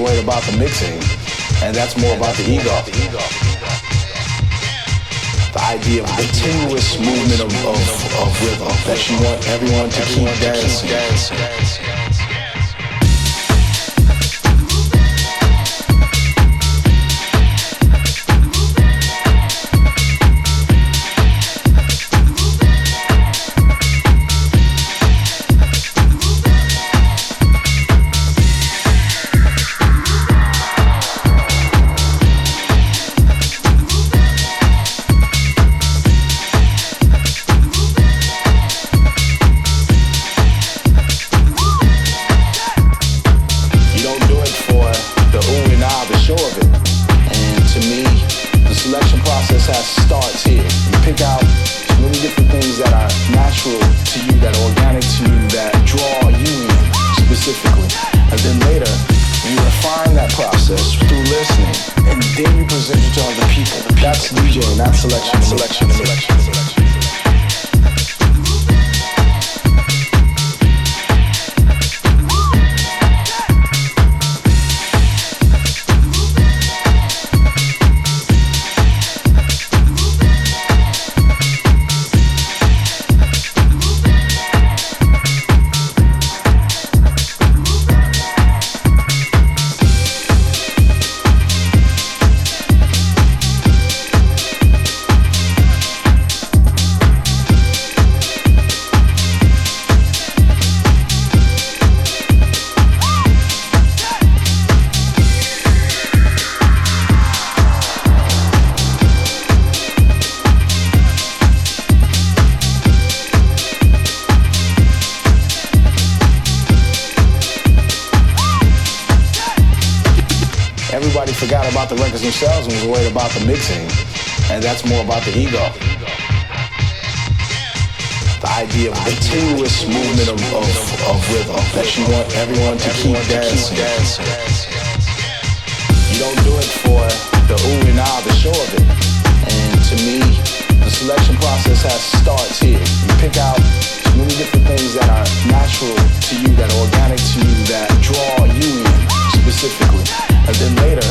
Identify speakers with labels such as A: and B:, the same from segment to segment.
A: worried about the mixing, and that's more about the ego. Process has starts here. You pick out many different things that are natural to you, that are organic to you, that draw you in specifically. And then later,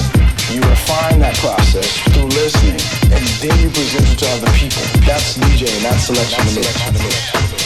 A: you refine that process through listening, and then you present it to other people. That's DJ, and that's selection to me.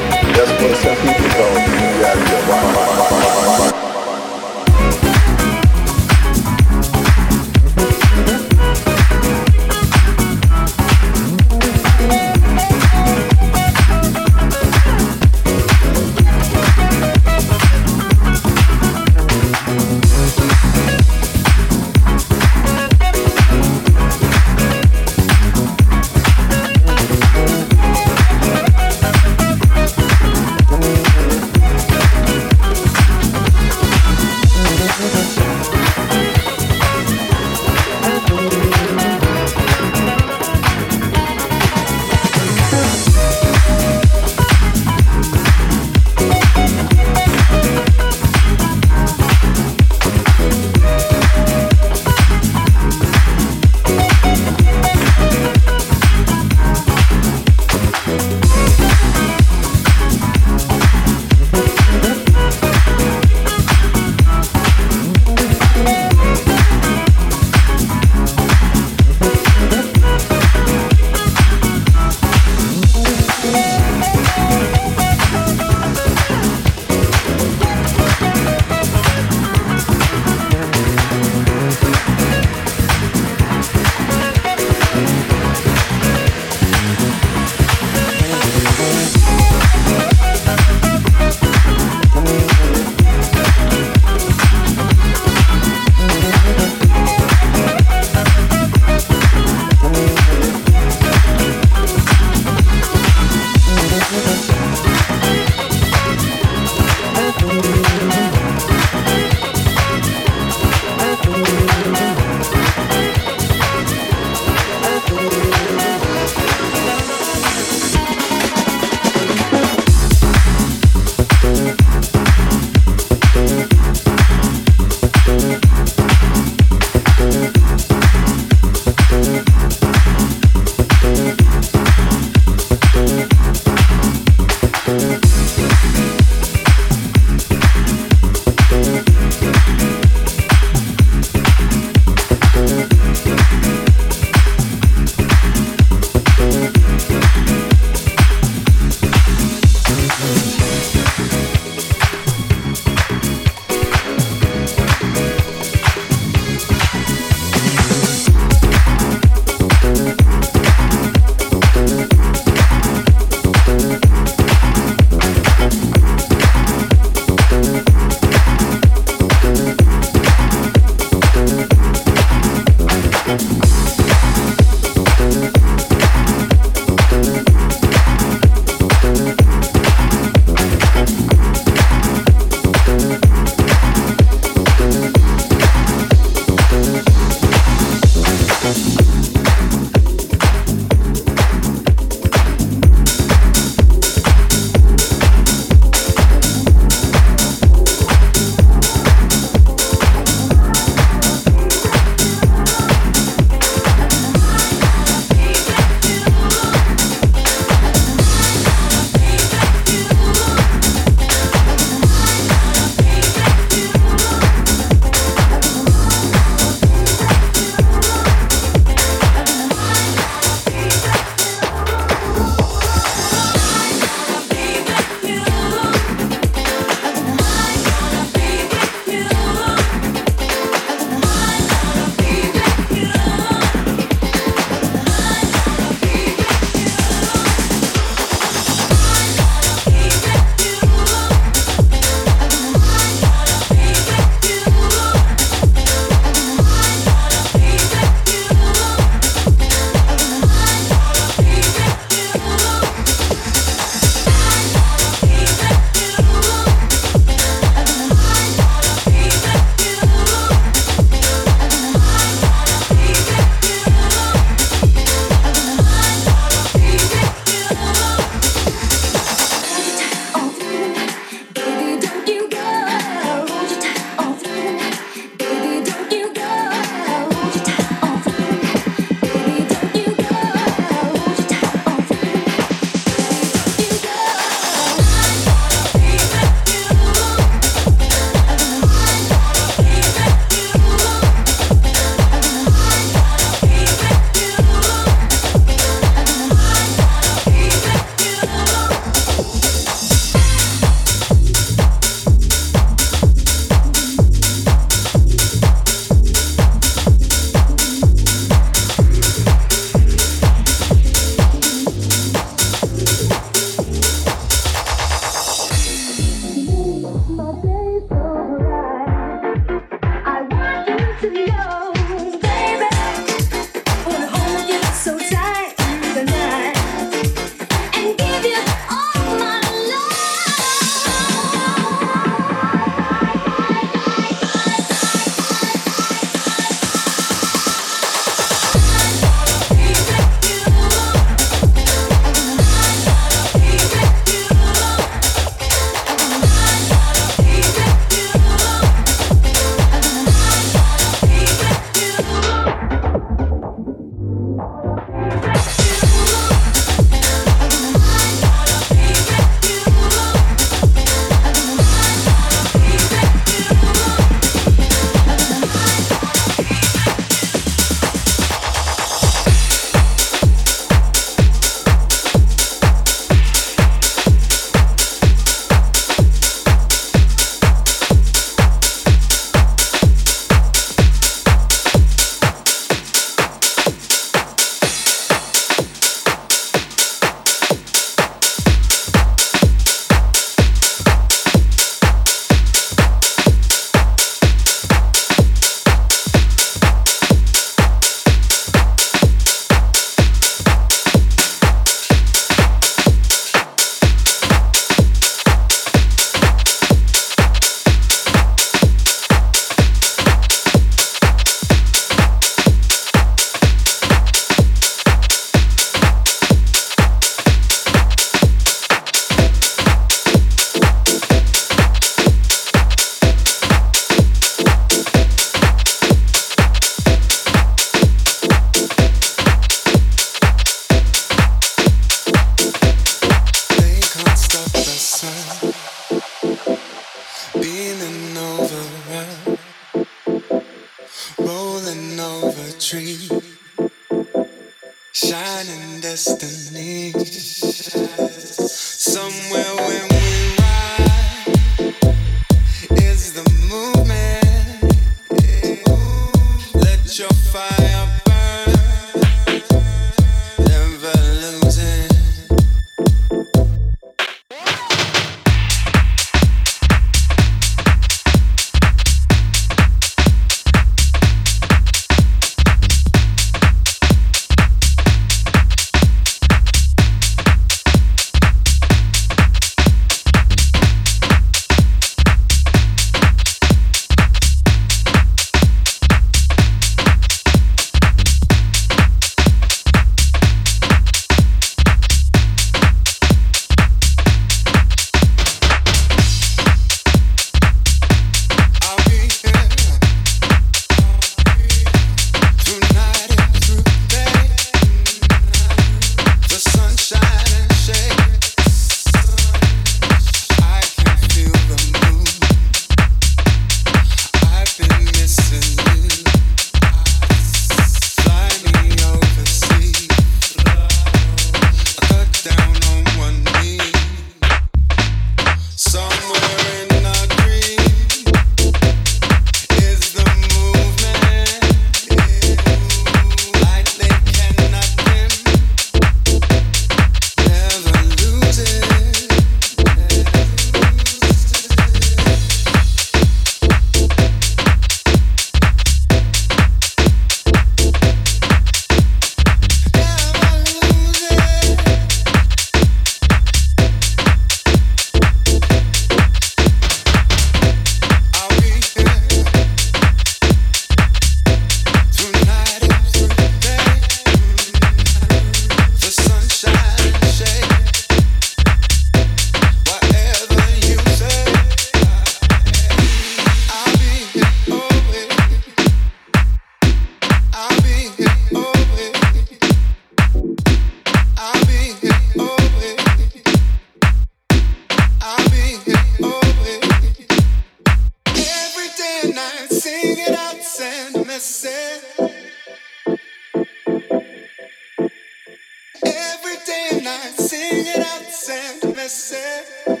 A: I sing it out, send a message.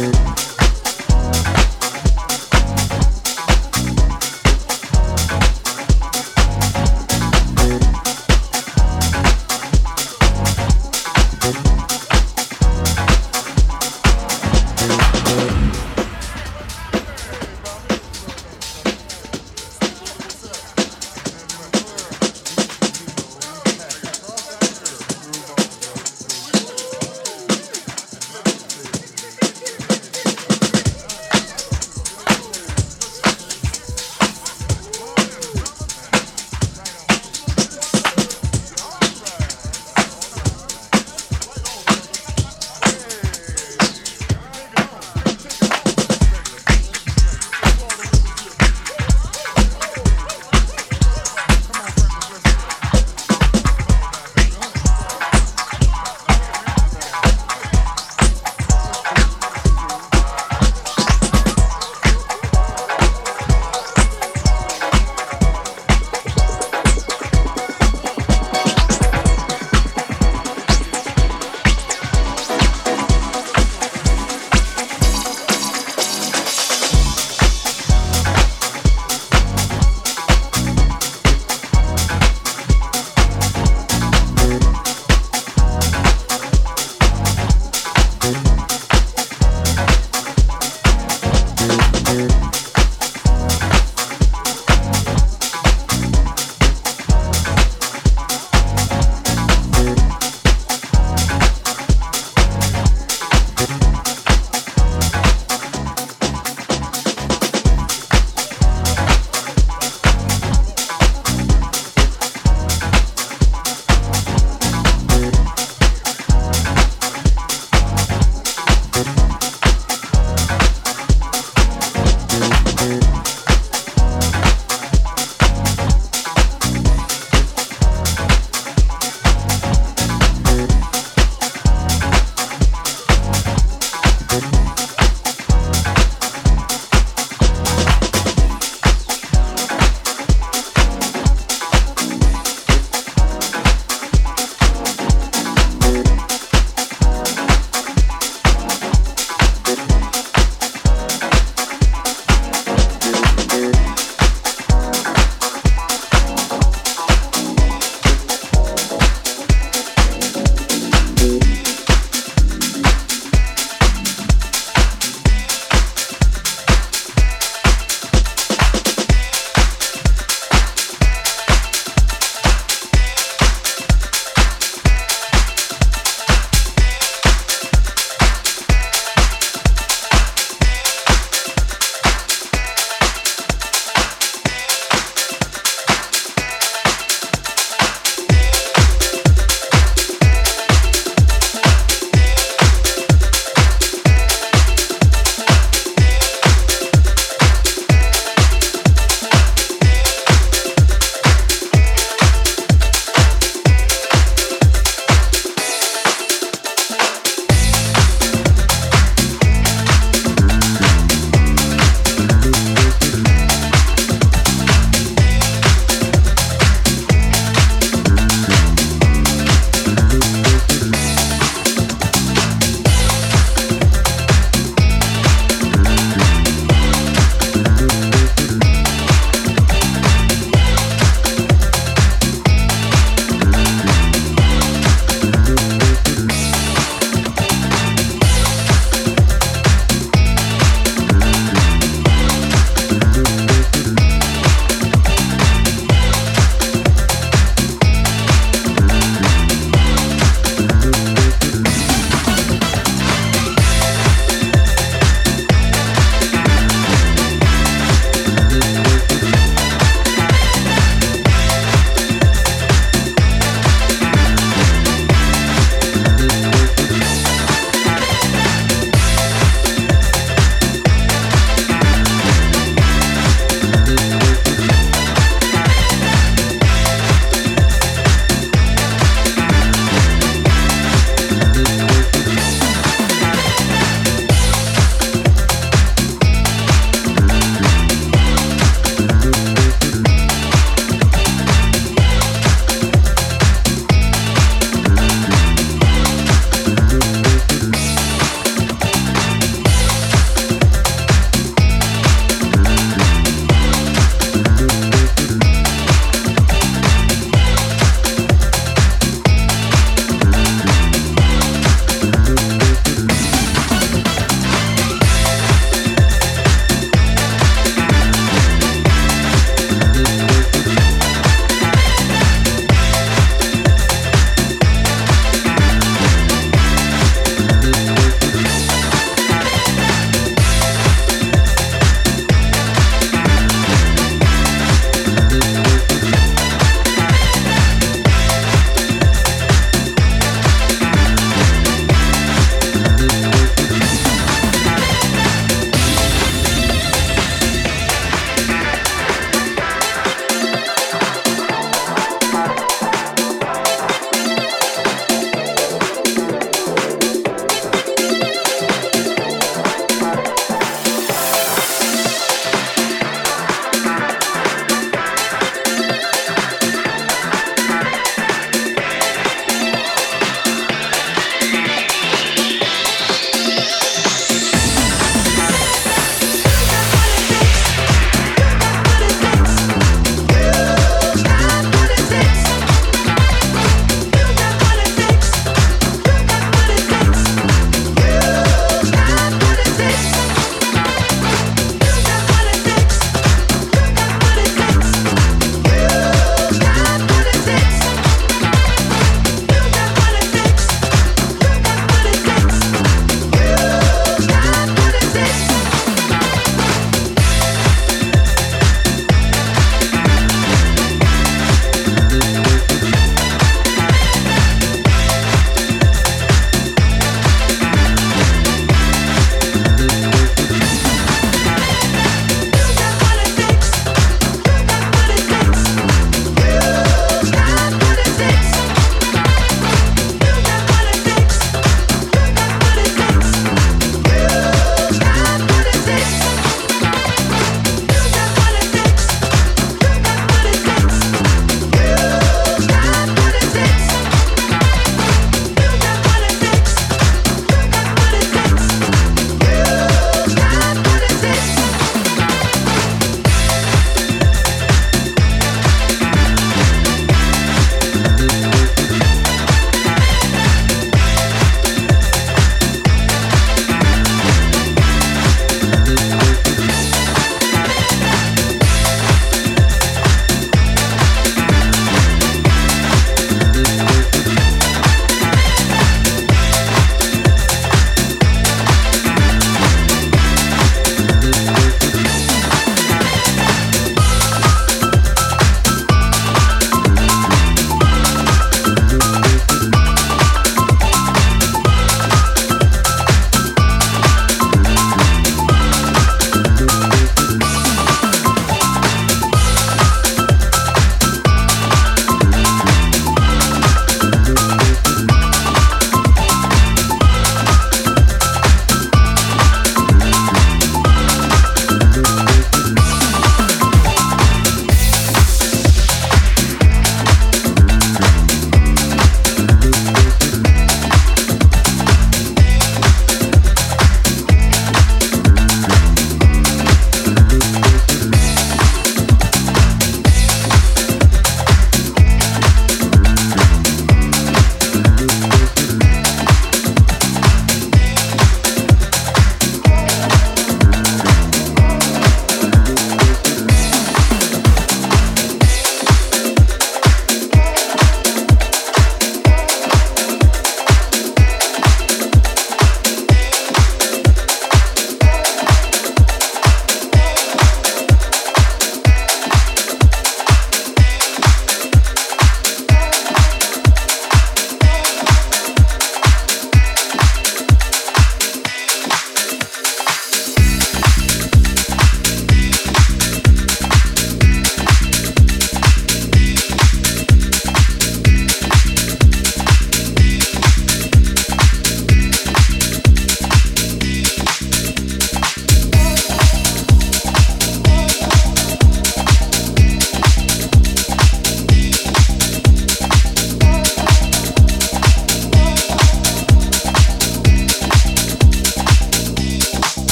A: you